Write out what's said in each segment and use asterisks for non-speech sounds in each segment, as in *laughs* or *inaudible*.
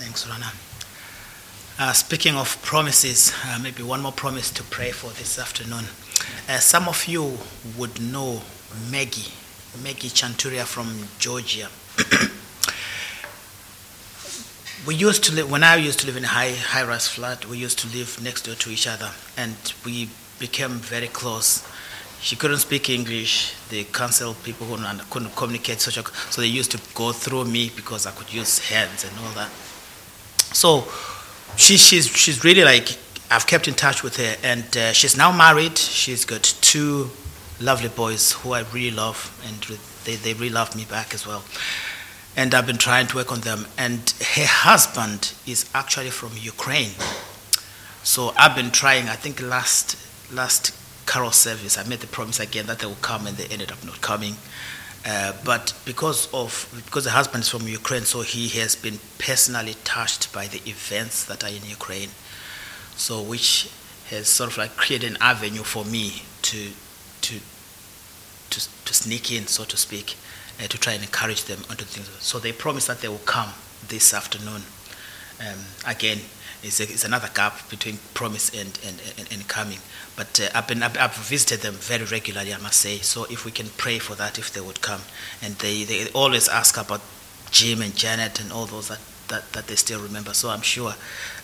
Thanks, Rana. Uh, speaking of promises, uh, maybe one more promise to pray for this afternoon. Uh, some of you would know Maggie, Maggie Chanturia from Georgia. *clears throat* we used to live, when I used to live in a high, high-rise flat, we used to live next door to each other, and we became very close. She couldn't speak English. The council people who couldn't communicate, so they used to go through me because I could use hands and all that. So she, she's, she's really like, I've kept in touch with her, and uh, she's now married. She's got two lovely boys who I really love, and they, they really love me back as well. And I've been trying to work on them. And her husband is actually from Ukraine. So I've been trying, I think last, last carol service, I made the promise again that they will come, and they ended up not coming. Uh, but because of because the husband is from Ukraine, so he has been personally touched by the events that are in Ukraine. So which has sort of like created an avenue for me to to to, to sneak in, so to speak, uh, to try and encourage them onto things. So they promised that they will come this afternoon. Um, again, it's, a, it's, another gap between promise and, and, and, and coming. But uh, I've, been, I've, I've, visited them very regularly, I must say. So if we can pray for that, if they would come. And they, they always ask about Jim and Janet and all those that, that, that they still remember. So I'm sure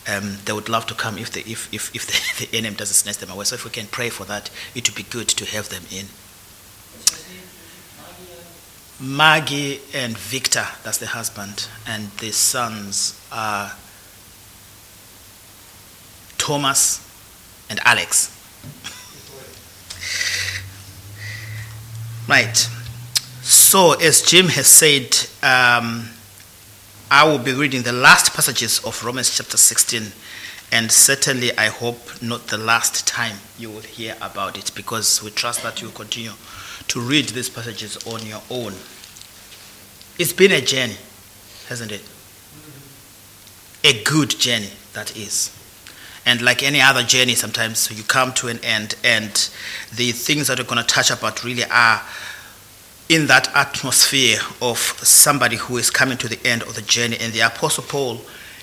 um, they would love to come if, they, if, if, if *laughs* the, the NM doesn't snatch them away. So if we can pray for that, it would be good to have them in. Maggie and Victor, that's the husband, and the sons are Thomas and Alex. Right. So, as Jim has said, um, I will be reading the last passages of Romans chapter 16, and certainly I hope not the last time you will hear about it because we trust that you will continue to read these passages on your own. It's been a journey, hasn't it? A good journey, that is. And like any other journey, sometimes you come to an end, and the things that we're going to touch about really are in that atmosphere of somebody who is coming to the end of the journey. And the Apostle Paul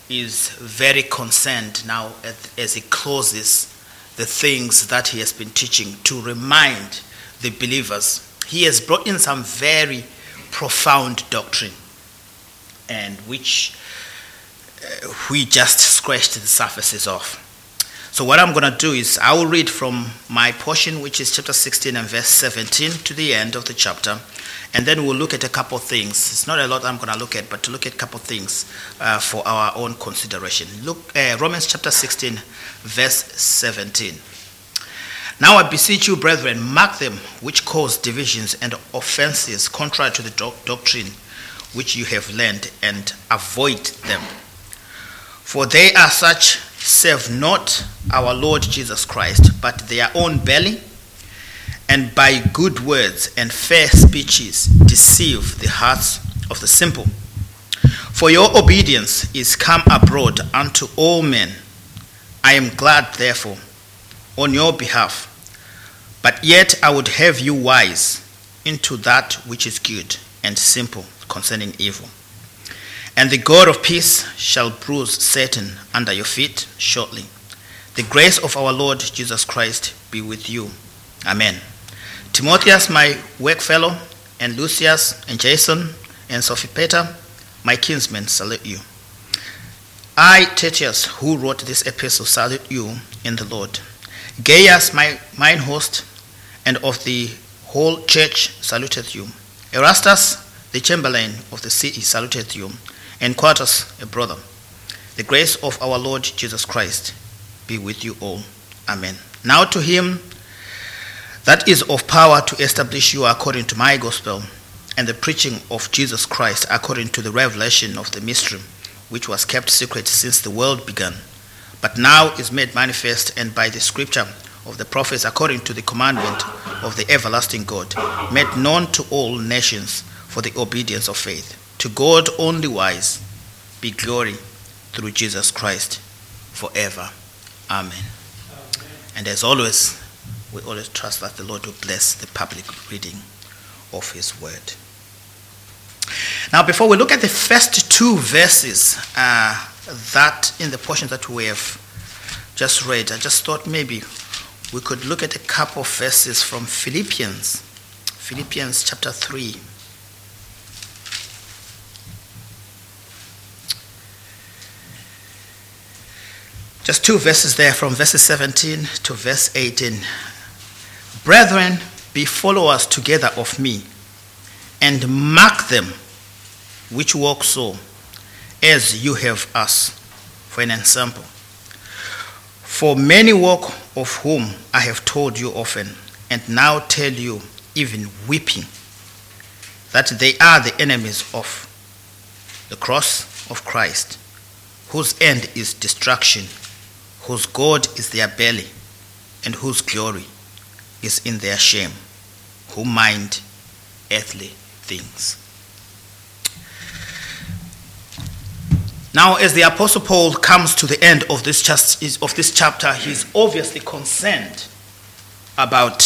is very concerned now as he closes the things that he has been teaching to remind the believers. He has brought in some very profound doctrine, and which uh, we just scratched the surfaces of. So, what I'm going to do is I will read from my portion, which is chapter 16 and verse 17, to the end of the chapter. And then we'll look at a couple of things. It's not a lot I'm going to look at, but to look at a couple of things uh, for our own consideration. Look, uh, Romans chapter 16, verse 17. Now I beseech you, brethren, mark them which cause divisions and offenses contrary to the doc- doctrine which you have learned, and avoid them. For they are such serve not our Lord Jesus Christ, but their own belly, and by good words and fair speeches deceive the hearts of the simple. For your obedience is come abroad unto all men. I am glad, therefore, on your behalf. But yet I would have you wise into that which is good and simple concerning evil. And the God of peace shall bruise Satan under your feet shortly. The grace of our Lord Jesus Christ be with you. Amen. Timotheus, my workfellow, and Lucius, and Jason, and Sosipater, my kinsmen, salute you. I, Tertius, who wrote this epistle, salute you in the Lord. Gaius, my mine host, and of the whole church, saluteth you. Erastus, the chamberlain of the city, saluteth you and Quartus, a brother. The grace of our Lord Jesus Christ be with you all. Amen. Now to him that is of power to establish you according to my gospel and the preaching of Jesus Christ according to the revelation of the mystery which was kept secret since the world began, but now is made manifest and by the scripture of the prophets according to the commandment of the everlasting God, made known to all nations for the obedience of faith. To God only wise be glory through Jesus Christ forever. Amen. Amen. And as always, we always trust that the Lord will bless the public reading of His word. Now, before we look at the first two verses uh, that in the portion that we have just read, I just thought maybe we could look at a couple of verses from Philippians, Philippians chapter 3. Just two verses there from verses 17 to verse 18. Brethren, be followers together of me, and mark them which walk so, as you have us for an example. For many walk of whom I have told you often, and now tell you, even weeping, that they are the enemies of the cross of Christ, whose end is destruction whose God is their belly, and whose glory is in their shame, who mind earthly things. Now, as the Apostle Paul comes to the end of this, just, of this chapter, he's obviously concerned about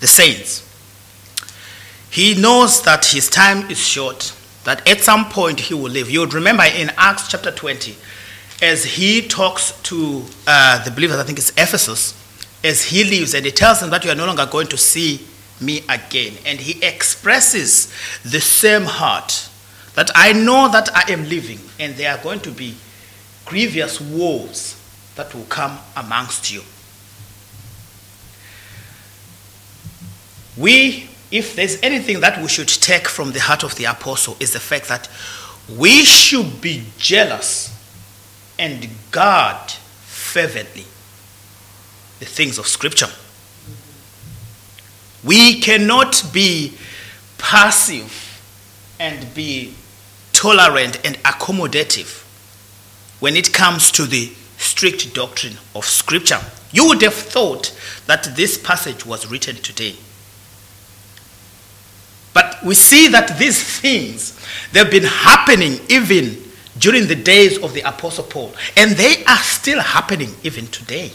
the saints. He knows that his time is short, that at some point he will leave. You would remember in Acts chapter 20, as he talks to uh, the believers, I think it's Ephesus, as he leaves, and he tells them that you are no longer going to see me again. And he expresses the same heart that I know that I am leaving, and there are going to be grievous woes that will come amongst you. We, if there's anything that we should take from the heart of the apostle, is the fact that we should be jealous and guard fervently the things of Scripture. We cannot be passive and be tolerant and accommodative when it comes to the strict doctrine of Scripture. You would have thought that this passage was written today. But we see that these things, they've been happening even during the days of the Apostle Paul, and they are still happening even today.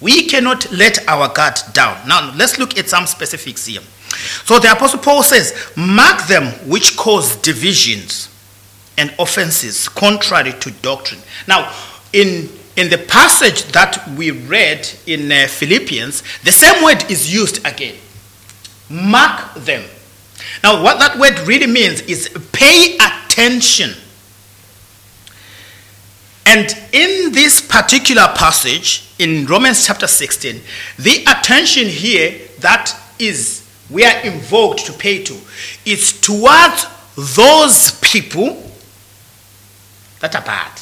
We cannot let our guard down. Now, let's look at some specifics here. So, the Apostle Paul says, Mark them which cause divisions and offenses contrary to doctrine. Now, in, in the passage that we read in uh, Philippians, the same word is used again. Mark them. Now, what that word really means is pay attention and in this particular passage in Romans chapter 16, the attention here that is we are invoked to pay to is towards those people that are bad.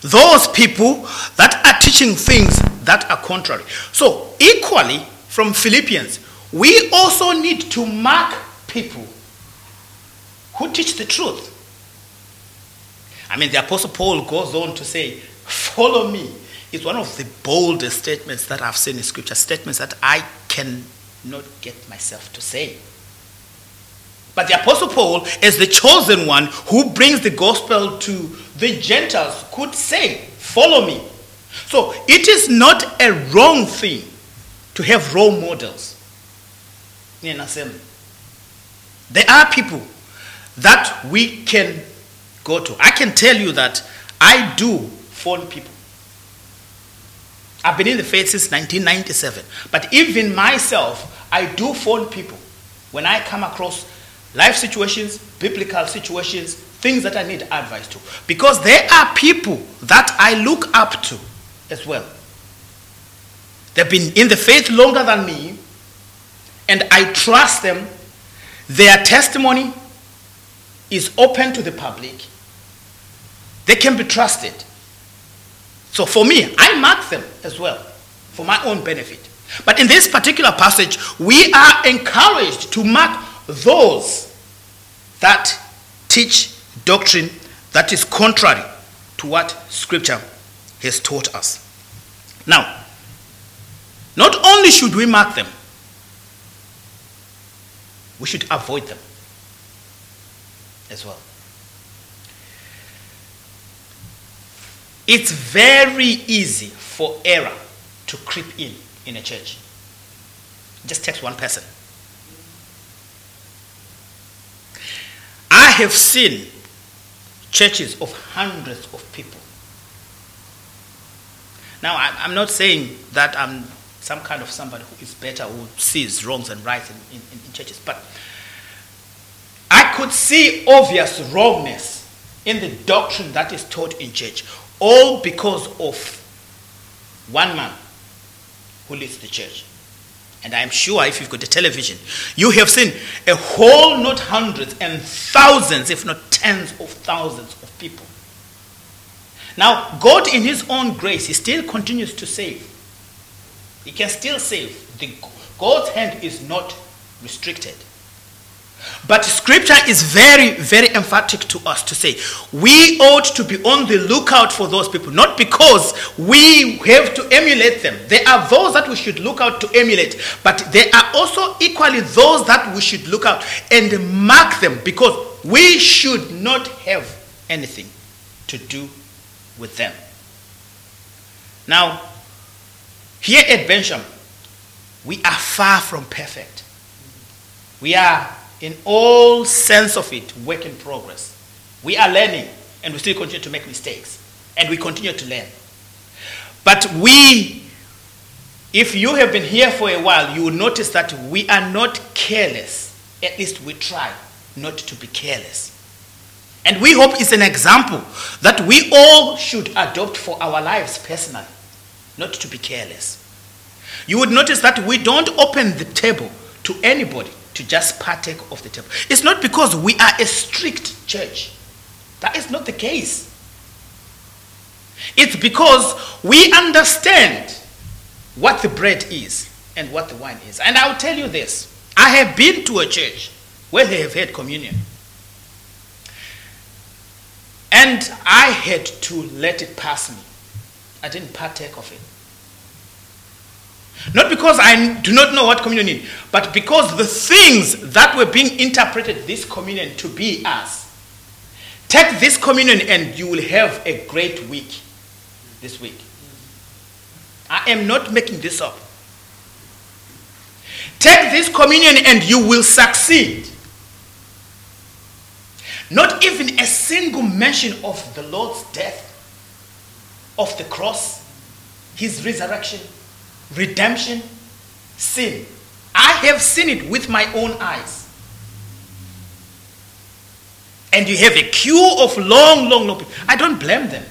Those people that are teaching things that are contrary. So, equally from Philippians, we also need to mark people who teach the truth. I mean, the Apostle Paul goes on to say, Follow me. It's one of the boldest statements that I've seen in Scripture, statements that I cannot get myself to say. But the Apostle Paul, as the chosen one who brings the gospel to the Gentiles, could say, Follow me. So it is not a wrong thing to have role models in an assembly. There are people that we can go to. I can tell you that I do phone people. I've been in the faith since 1997. But even myself, I do phone people when I come across life situations, biblical situations, things that I need advice to. Because there are people that I look up to as well. They've been in the faith longer than me, and I trust them. Their testimony is open to the public, they can be trusted. So for me, I mark them as well for my own benefit. But in this particular passage, we are encouraged to mark those that teach doctrine that is contrary to what Scripture has taught us. Now, not only should we mark them, we should avoid them as well. It's very easy for error to creep in in a church. It just takes one person. I have seen churches of hundreds of people. Now, I'm not saying that I'm some kind of somebody who is better, who sees wrongs and rights in, in, in churches, but I could see obvious wrongness in the doctrine that is taught in church, all because of one man who leads the church. And I'm sure if you've got a television, you have seen a whole, not hundreds and thousands, if not tens of thousands of people. Now, God, in His own grace, He still continues to save. He can still save. The, God's hand is not restricted. But scripture is very, very emphatic to us to say we ought to be on the lookout for those people, not because we have to emulate them. There are those that we should look out to emulate, but there are also equally those that we should look out and mark them because we should not have anything to do with them. Now, here at Bensham, we are far from perfect. We are, in all sense of it, work in progress. We are learning, and we still continue to make mistakes, and we continue to learn. But we, if you have been here for a while, you will notice that we are not careless. At least we try not to be careless. And we hope it's an example that we all should adopt for our lives personally, not to be careless. You would notice that we don't open the table to anybody to just partake of the table. It's not because we are a strict church. That is not the case. It's because we understand what the bread is and what the wine is. And I'll tell you this I have been to a church where they have had communion. And I had to let it pass me. I didn't partake of it. Not because I do not know what communion is, but because the things that were being interpreted this communion to be as. Take this communion and you will have a great week this week. I am not making this up. Take this communion and you will succeed. Not even a single mention of the Lord's death, of the cross, his resurrection, redemption, sin. I have seen it with my own eyes. And you have a queue of long, long, long people. I don't blame them.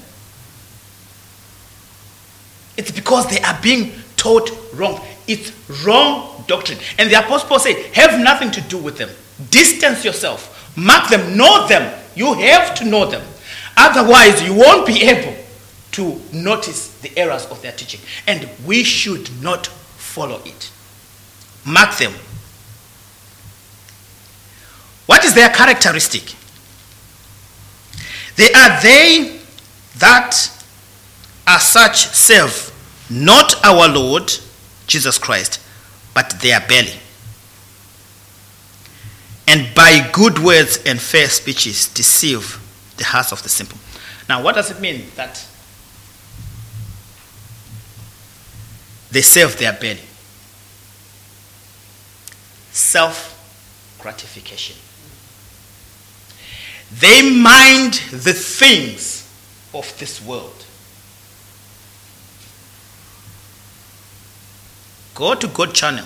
It's because they are being taught wrong. It's wrong doctrine. And the Apostle Paul said, have nothing to do with them. Distance yourself. Mark them. Know them. You have to know them. Otherwise, you won't be able to notice the errors of their teaching. And we should not follow it. Mark them. What is their characteristic? They are they that are such serve not our Lord Jesus Christ, but their belly. And by good words and fair speeches deceive the hearts of the simple. Now, what does it mean that they serve their belly? Self gratification. They mind the things of this world. Go to God channel.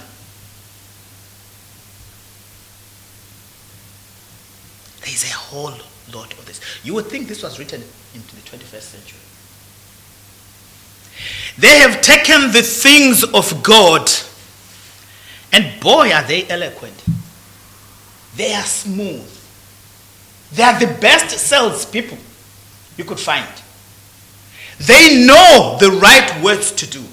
There is a whole lot of this. You would think this was written into the 21st century. They have taken the things of God, and boy, are they eloquent. They are smooth. They are the best salespeople you could find. They know the right words to do.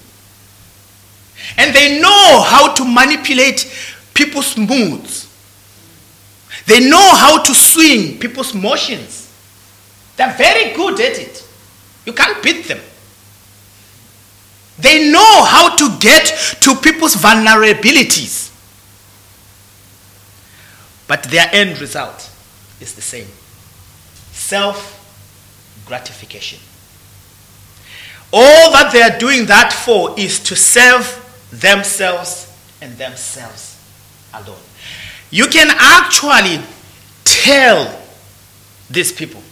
And they know how to manipulate people's moods. They know how to swing people's motions. They're very good at it. You can't beat them. They know how to get to people's vulnerabilities. But their end result is the same self gratification. All that they are doing that for is to serve themselves and themselves alone. You can actually tell these people.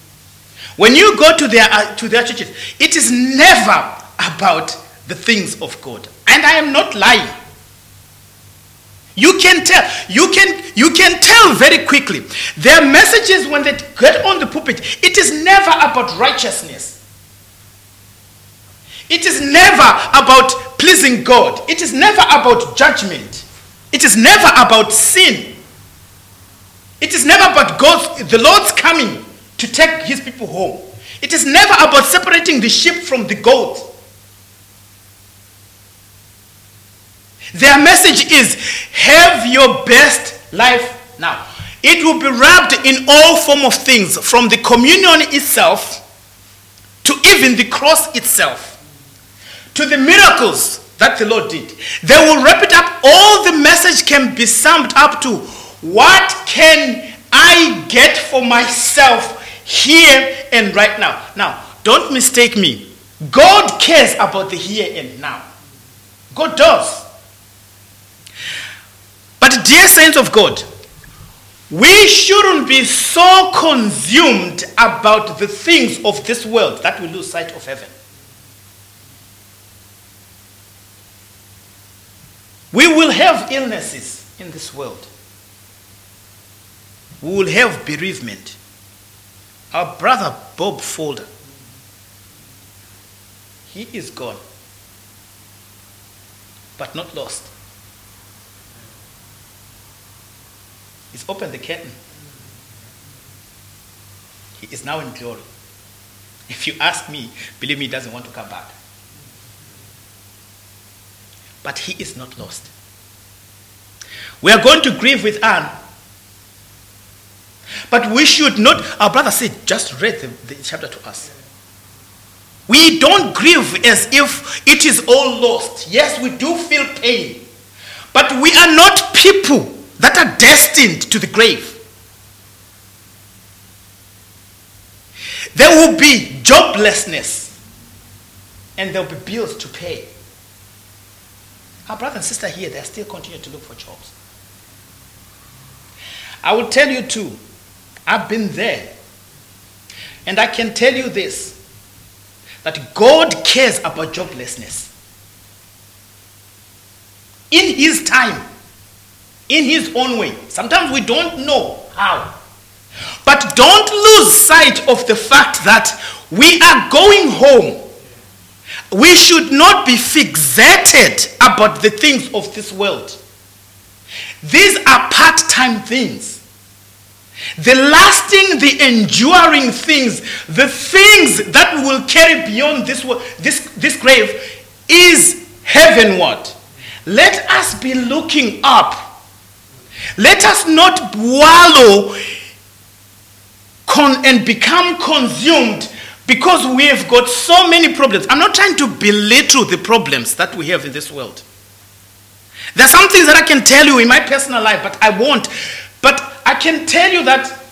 When you go to their, uh, to their churches, it is never about the things of God. And I am not lying. You can tell. You can, you can tell very quickly. Their messages, when they get on the pulpit, it is never about righteousness. It is never about pleasing God. It is never about judgment. It is never about sin. It is never about God's, the Lord's coming to take his people home. It is never about separating the sheep from the goat. Their message is have your best life now. It will be wrapped in all form of things from the communion itself to even the cross itself to the miracles that the Lord did. They will wrap it up. All the message can be summed up to what can I get for myself here and right now? Now, don't mistake me. God cares about the here and now. God does. But, dear saints of God, we shouldn't be so consumed about the things of this world that we lose sight of heaven. We will have illnesses in this world. We will have bereavement. Our brother Bob Folder, he is gone, but not lost. He's opened the curtain. He is now in glory. If you ask me, believe me, he doesn't want to come back. But he is not lost. We are going to grieve with Anne. But we should not, our brother said, just read the, the chapter to us. We don't grieve as if it is all lost. Yes, we do feel pain. But we are not people that are destined to the grave. There will be joblessness and there will be bills to pay. Our brother and sister here, they still continue to look for jobs. I will tell you too, I've been there. And I can tell you this that God cares about joblessness. In His time, in His own way. Sometimes we don't know how. But don't lose sight of the fact that we are going home we should not be fixated about the things of this world. These are part time things. The lasting, the enduring things, the things that will carry beyond this, this, this grave is heavenward. Let us be looking up. Let us not wallow con- and become consumed because we have got so many problems. I'm not trying to belittle the problems that we have in this world. There are some things that I can tell you in my personal life, but I won't. But I can tell you that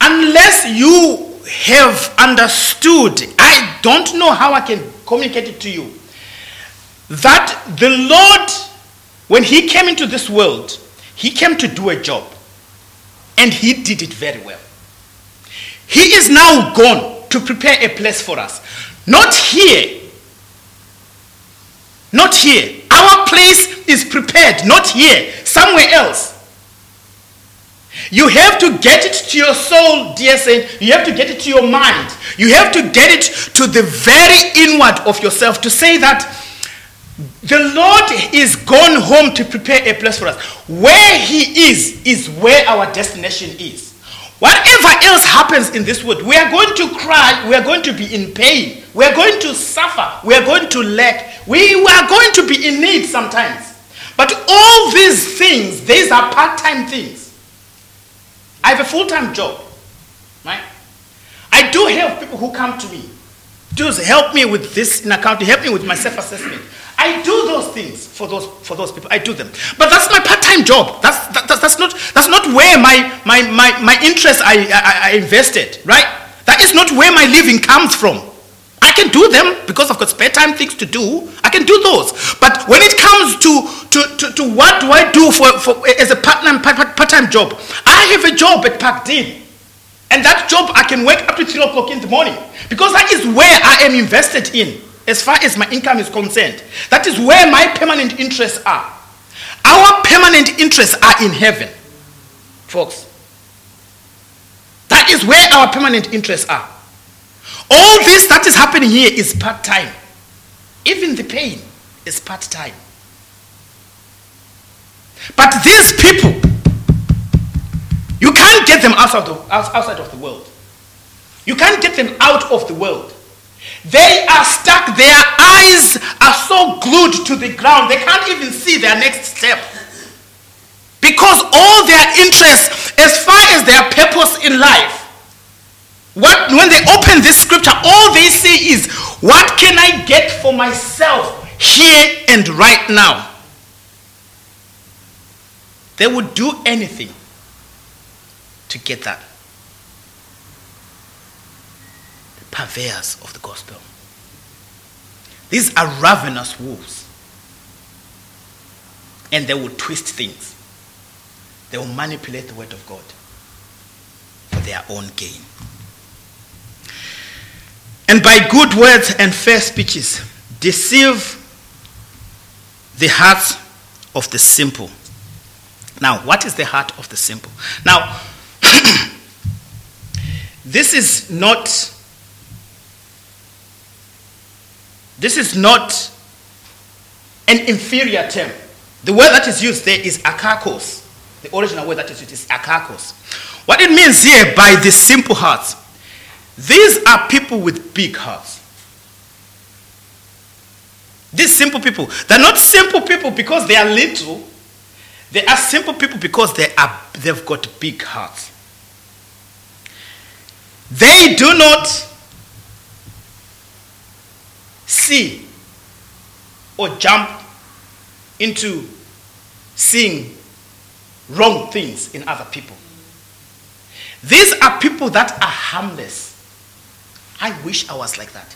unless you have understood, I don't know how I can communicate it to you, that the Lord, when He came into this world, He came to do a job. And He did it very well. He is now gone to prepare a place for us. Not here. Not here. Our place is prepared, not here, somewhere else. You have to get it to your soul, dear saint. You have to get it to your mind. You have to get it to the very inward of yourself to say that the Lord is gone home to prepare a place for us. Where He is, is where our destination is. Whatever else happens in this world, we are going to cry, we are going to be in pain, we are going to suffer, we are going to lack, we are going to be in need sometimes. But all these things, these are part time things. I have a full time job, right? I do help people who come to me, do help me with this in accounting, help me with my self assessment. I do those things for those, for those people. I do them. But that's my part-time job. That's, that, that's, not, that's not where my, my, my, my interest I, I, I invested, right? That is not where my living comes from. I can do them because I've got spare time things to do. I can do those. But when it comes to, to, to, to what do I do for, for, as a part-time, part-time job, I have a job at Parkdean. And that job, I can work up to 3 o'clock in the morning because that is where I am invested in as far as my income is concerned. That is where my permanent interests are. Our permanent interests are in heaven, folks. That is where our permanent interests are. All this that is happening here is part time. Even the pain is part time. But these people, you can't get them outside of, outside of the world. You can't get them out of the world. They are stuck. Their eyes are so glued to the ground, they can't even see their next step. Because all their interests, as far as their purpose in life, what, when they open this scripture, all they see is, what can I get for myself here and right now? They would do anything to get that. The purveyors of the gospel. These are ravenous wolves. And they will twist things. They will manipulate the word of God for their own gain. And by good words and fair speeches, deceive the hearts of the simple. Now, what is the heart of the simple? Now, *clears throat* this is not this is not an inferior term. The word that is used there is akakos. The original word that is used is akakos. What it means here by the simple hearts, these are people with big hearts. These simple people, they're not simple people because they are little, they are simple people because they are, they've got big hearts. They do not see or jump into seeing wrong things in other people. These are people that are harmless. I wish I was like that.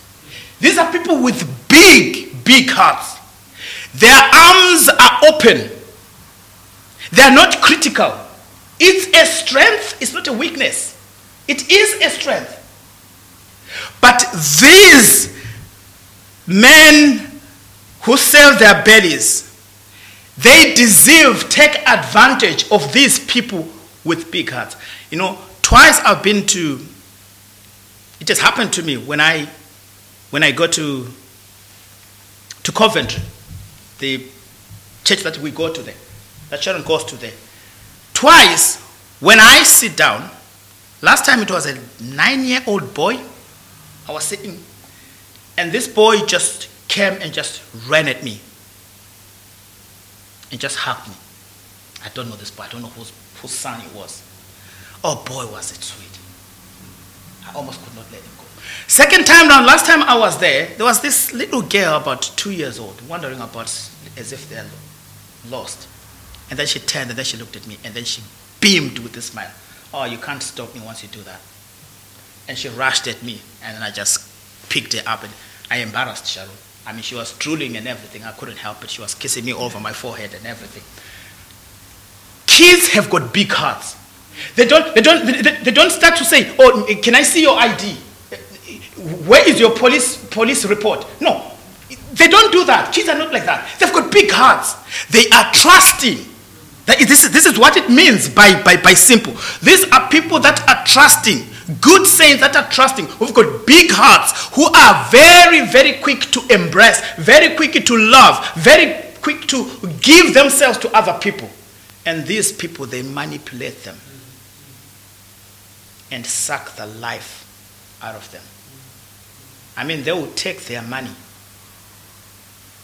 These are people with big, big hearts. Their arms are open they are not critical. It's a strength, it's not a weakness. It is a strength. But these men who sell their bellies, they deserve, take advantage of these people with big hearts. You know, twice I've been to, it just happened to me when I, when I go to, to Coventry, the church that we go to there that Sharon goes to there. Twice, when I sit down, last time it was a nine year old boy, I was sitting, and this boy just came and just ran at me and just hugged me. I don't know this boy, I don't know whose, whose son it was. Oh boy, was it sweet. I almost could not let him go. Second time round, last time I was there, there was this little girl about two years old wandering about as if they're lost. And then she turned and then she looked at me and then she beamed with a smile. Oh, you can't stop me once you do that. And she rushed at me and then I just picked her up and I embarrassed Sharon. I mean, she was drooling and everything. I couldn't help it. She was kissing me over my forehead and everything. Kids have got big hearts. They don't, they don't, they, they don't start to say, oh, can I see your ID? Where is your police, police report? No, they don't do that. Kids are not like that. They've got big hearts. They are trusting. This is, this is what it means by, by, by simple. These are people that are trusting, good saints that are trusting, who've got big hearts, who are very, very quick to embrace, very quick to love, very quick to give themselves to other people. And these people, they manipulate them and suck the life out of them. I mean, they will take their money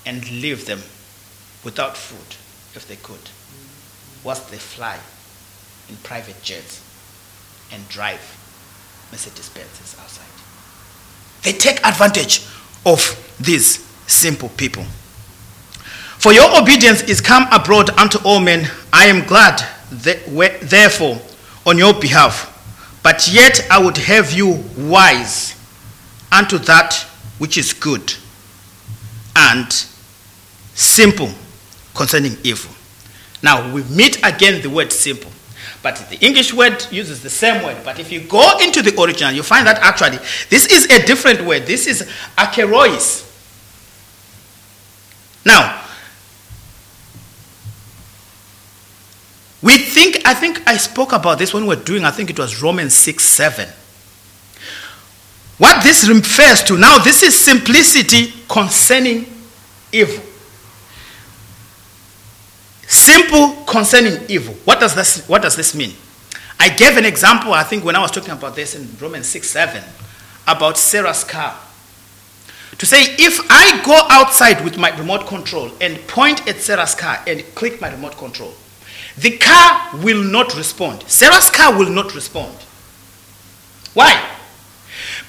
and leave them without food if they could whilst they fly in private jets and drive Mercedes Benzes outside. They take advantage of these simple people. For your obedience is come abroad unto all men. I am glad, therefore, on your behalf. But yet I would have you wise unto that which is good and simple concerning evil. Now, we meet again the word simple. But the English word uses the same word. But if you go into the original, you find that actually this is a different word. This is akeraios. Now, we think, I think I spoke about this when we were doing, I think it was Romans 6 7. What this refers to now, this is simplicity concerning evil. Simple concerning evil. What does this, what does this mean? I gave an example, I think, when I was talking about this in Romans 6 7, about Sarah's car. To say, if I go outside with my remote control and point at Sarah's car and click my remote control, the car will not respond. Sarah's car will not respond. Why?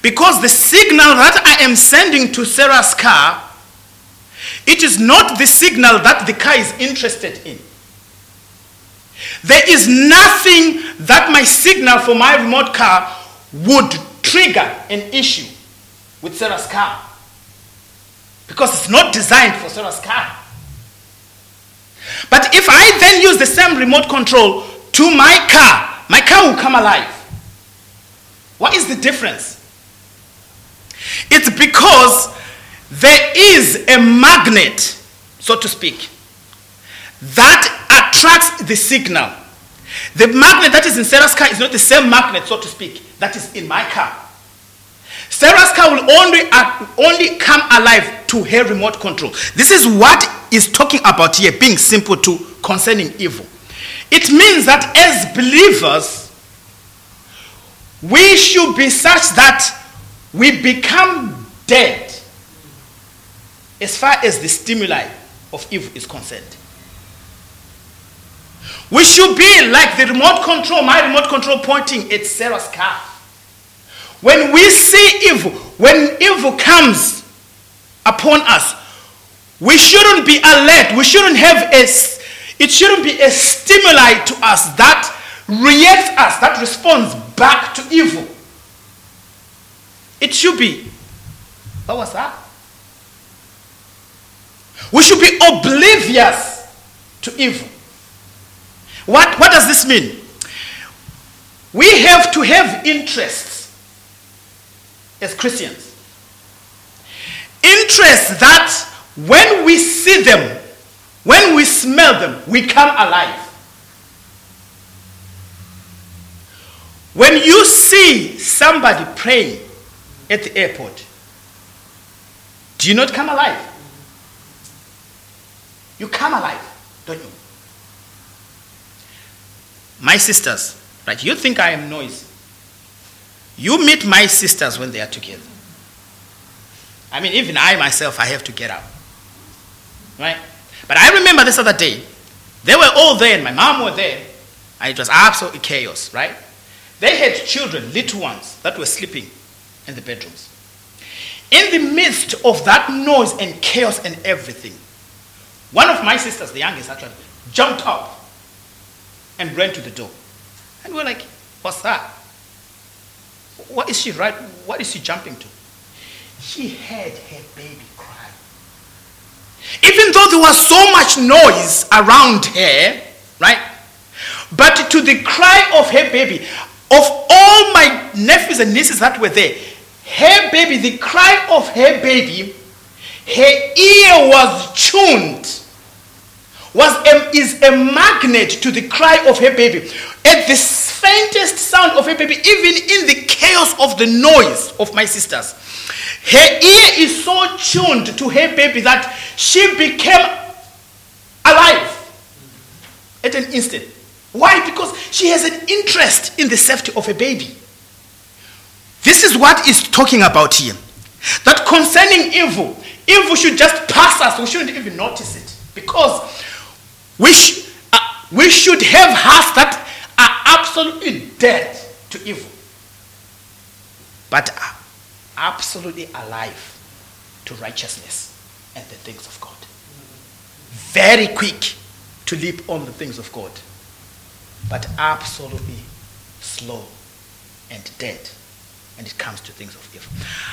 Because the signal that I am sending to Sarah's car, it is not the signal that the car is interested in. There is nothing that my signal for my remote car would trigger an issue with Sarah's car. Because it's not designed for Sarah's car. But if I then use the same remote control to my car, my car will come alive. What is the difference? It's because there is a magnet, so to speak, that attracts the signal. The magnet that is in Sarah's car is not the same magnet, so to speak, that is in my car. Sarah's car will only, uh, only come alive to her remote control. This is what is talking about here, being simple to concerning evil. It means that as believers, we should be such that we become dead as far as the stimuli of evil is concerned. We should be like the remote control, my remote control pointing at Sarah's car. When we see evil, when evil comes upon us, we shouldn't be alert. We shouldn't have a, it shouldn't be a stimuli to us that reacts us, that responds back to evil. It should be, what was that? We should be oblivious to evil. What, what does this mean? We have to have interests as Christians. Interests that when we see them, when we smell them, we come alive. When you see somebody praying at the airport, do you not come alive? You come alive, don't you? My sisters, right? You think I am noisy. You meet my sisters when they are together. I mean, even I myself, I have to get up. Right? But I remember this other day, they were all there, and my mom were there, and it was absolutely chaos, right? They had children, little ones, that were sleeping in the bedrooms. In the midst of that noise and chaos and everything, one of my sisters, the youngest actually, jumped up and ran to the door. And we're like, what's that? What is she right? What is she jumping to? She heard her baby cry. Even though there was so much noise around her, right? But to the cry of her baby, of all my nephews and nieces that were there, her baby, the cry of her baby, her ear was tuned, was a, is a magnet to the cry of her baby. At the faintest sound of her baby, even in the chaos of the noise of my sisters, her ear is so tuned to her baby that she became alive at an instant. Why? Because she has an interest in the safety of a baby. This is what is talking about here. That concerning evil, evil should just pass us. We shouldn't even notice it. Because we, sh- uh, we should have hearts that are absolutely dead to evil. But absolutely alive to righteousness and the things of God. Very quick to leap on the things of God, but absolutely slow and dead when it comes to things of evil.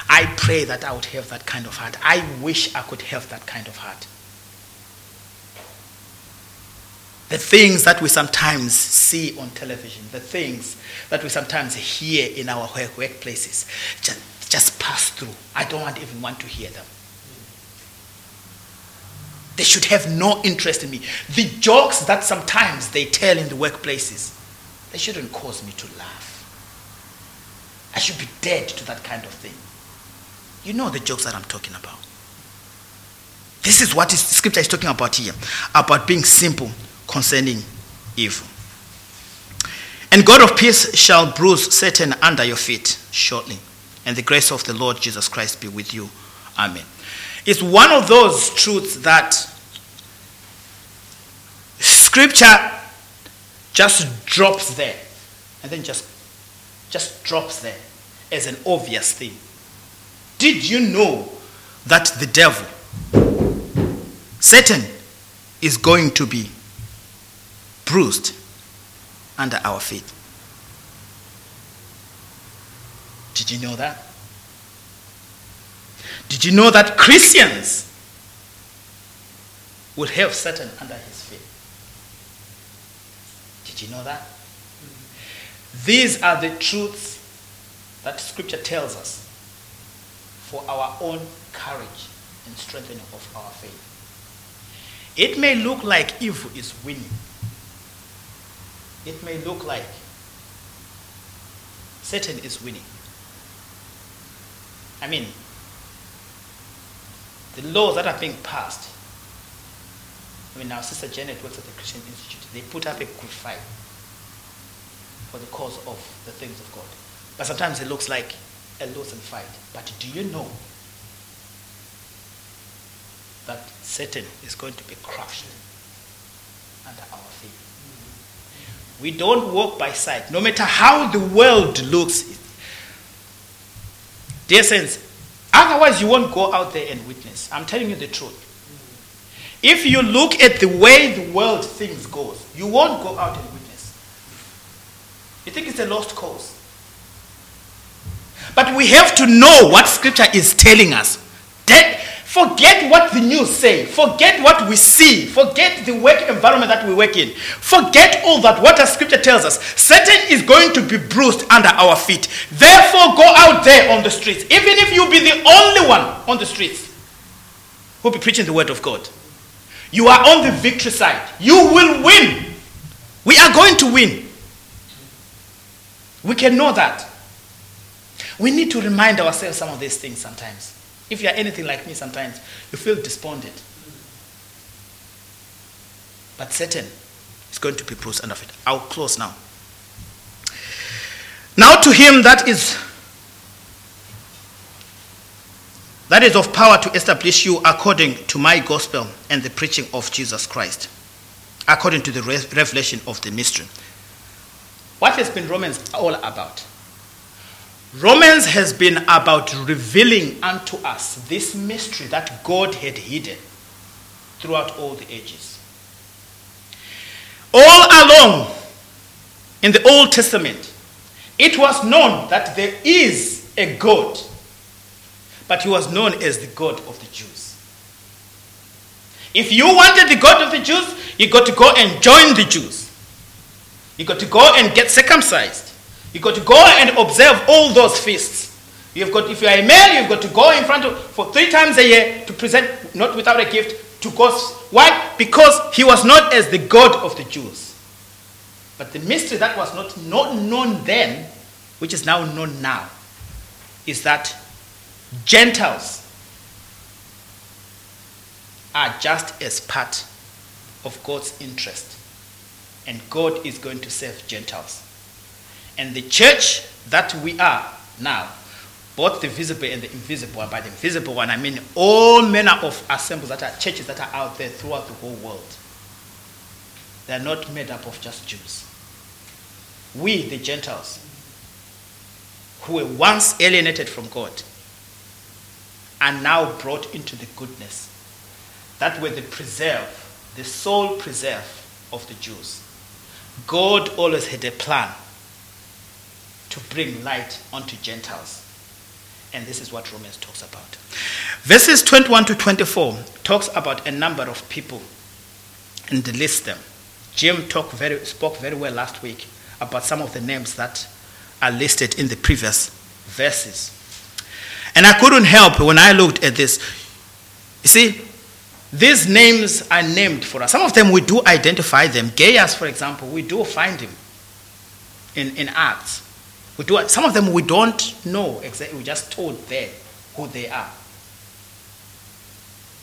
I pray that I would have that kind of heart. I wish I could have that kind of heart. The things that we sometimes see on television, the things that we sometimes hear in our work- workplaces, just, just pass through. I don't want, even want to hear them. They should have no interest in me. The jokes that sometimes they tell in the workplaces, they shouldn't cause me to laugh. I should be dead to that kind of thing. You know the jokes that I'm talking about. This is what is, scripture is talking about here about being simple concerning evil. And God of peace shall bruise Satan under your feet shortly. And the grace of the Lord Jesus Christ be with you. Amen. It's one of those truths that scripture just drops there and then just just drops there as an obvious thing. Did you know that the devil, Satan, is going to be bruised under our feet? Did you know that? Did you know that Christians will have Satan under his feet? Did you know that? These are the truths that Scripture tells us for our own courage and strengthening of our faith. It may look like evil is winning. It may look like Satan is winning. I mean, the laws that are being passed. I mean, our Sister Janet works at the Christian Institute. They put up a good fight for the cause of the things of God. But sometimes it looks like a losing fight. But do you know that Satan is going to be crushed under our feet? We don't walk by sight. No matter how the world looks, dear saints, otherwise you won't go out there and witness. I'm telling you the truth. If you look at the way the world things goes, you won't go out and. You think it's a lost cause. But we have to know what scripture is telling us. That forget what the news say. Forget what we see. Forget the work environment that we work in. Forget all that. What the scripture tells us. Satan is going to be bruised under our feet. Therefore, go out there on the streets. Even if you be the only one on the streets who'll be preaching the word of God. You are on the victory side. You will win. We are going to win. We can know that. We need to remind ourselves some of these things sometimes. If you are anything like me, sometimes you feel despondent. But Satan is going to be under it. I'll close now. Now to him that is that is of power to establish you according to my gospel and the preaching of Jesus Christ, according to the revelation of the mystery. What has been Romans all about? Romans has been about revealing unto us this mystery that God had hidden throughout all the ages. All along in the Old Testament, it was known that there is a God, but he was known as the God of the Jews. If you wanted the God of the Jews, you got to go and join the Jews. You got to go and get circumcised. You got to go and observe all those feasts. You've got, if you are a male, you've got to go in front of for three times a year to present, not without a gift, to God. Why? Because he was not as the God of the Jews. But the mystery that was not, not known then, which is now known now, is that Gentiles are just as part of God's interest. And God is going to save Gentiles. And the church that we are now, both the visible and the invisible, and by the invisible one, I mean all manner of assemblies that are churches that are out there throughout the whole world. They are not made up of just Jews. We, the Gentiles, who were once alienated from God, are now brought into the goodness that were the preserve, the sole preserve of the Jews. God always had a plan to bring light onto Gentiles. And this is what Romans talks about. Verses 21 to 24 talks about a number of people and lists them. Jim very, spoke very well last week about some of the names that are listed in the previous verses. And I couldn't help when I looked at this. You see, these names are named for us. Some of them we do identify them. Gaius, for example, we do find him in, in Acts. We do, some of them we don't know exactly, we just told there who they are.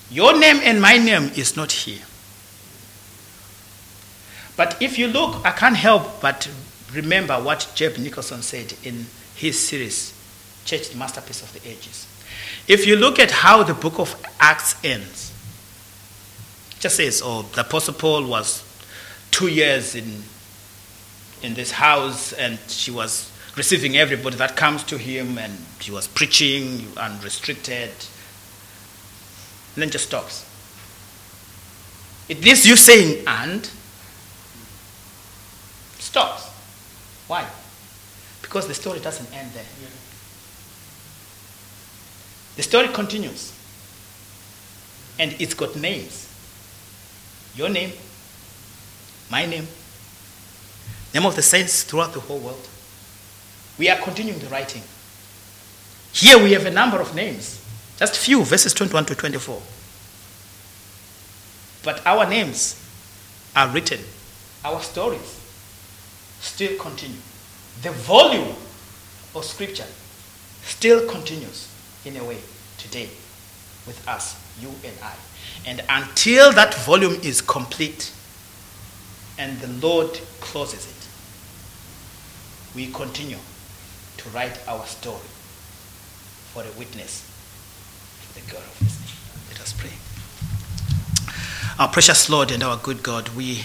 Your name and my name is not here. But if you look, I can't help but remember what Jeb Nicholson said in his series, Church, the Masterpiece of the Ages. If you look at how the book of Acts ends, just says, oh, the Apostle Paul was two years in, in this house and she was receiving everybody that comes to him and he was preaching unrestricted. And then just stops. It leaves you saying, and stops. Why? Because the story doesn't end there. Yeah. The story continues. And it's got names. Your name, my name, name of the saints throughout the whole world. We are continuing the writing. Here we have a number of names, just few, verses 21 to 24. But our names are written, our stories still continue. The volume of Scripture still continues in a way today with us, you and I. And until that volume is complete and the Lord closes it, we continue to write our story for a witness to the God of His name. Let us pray. Our precious Lord and our good God, we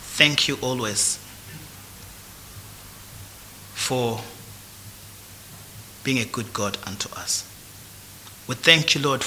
thank you always for being a good God unto us. We thank you, Lord, for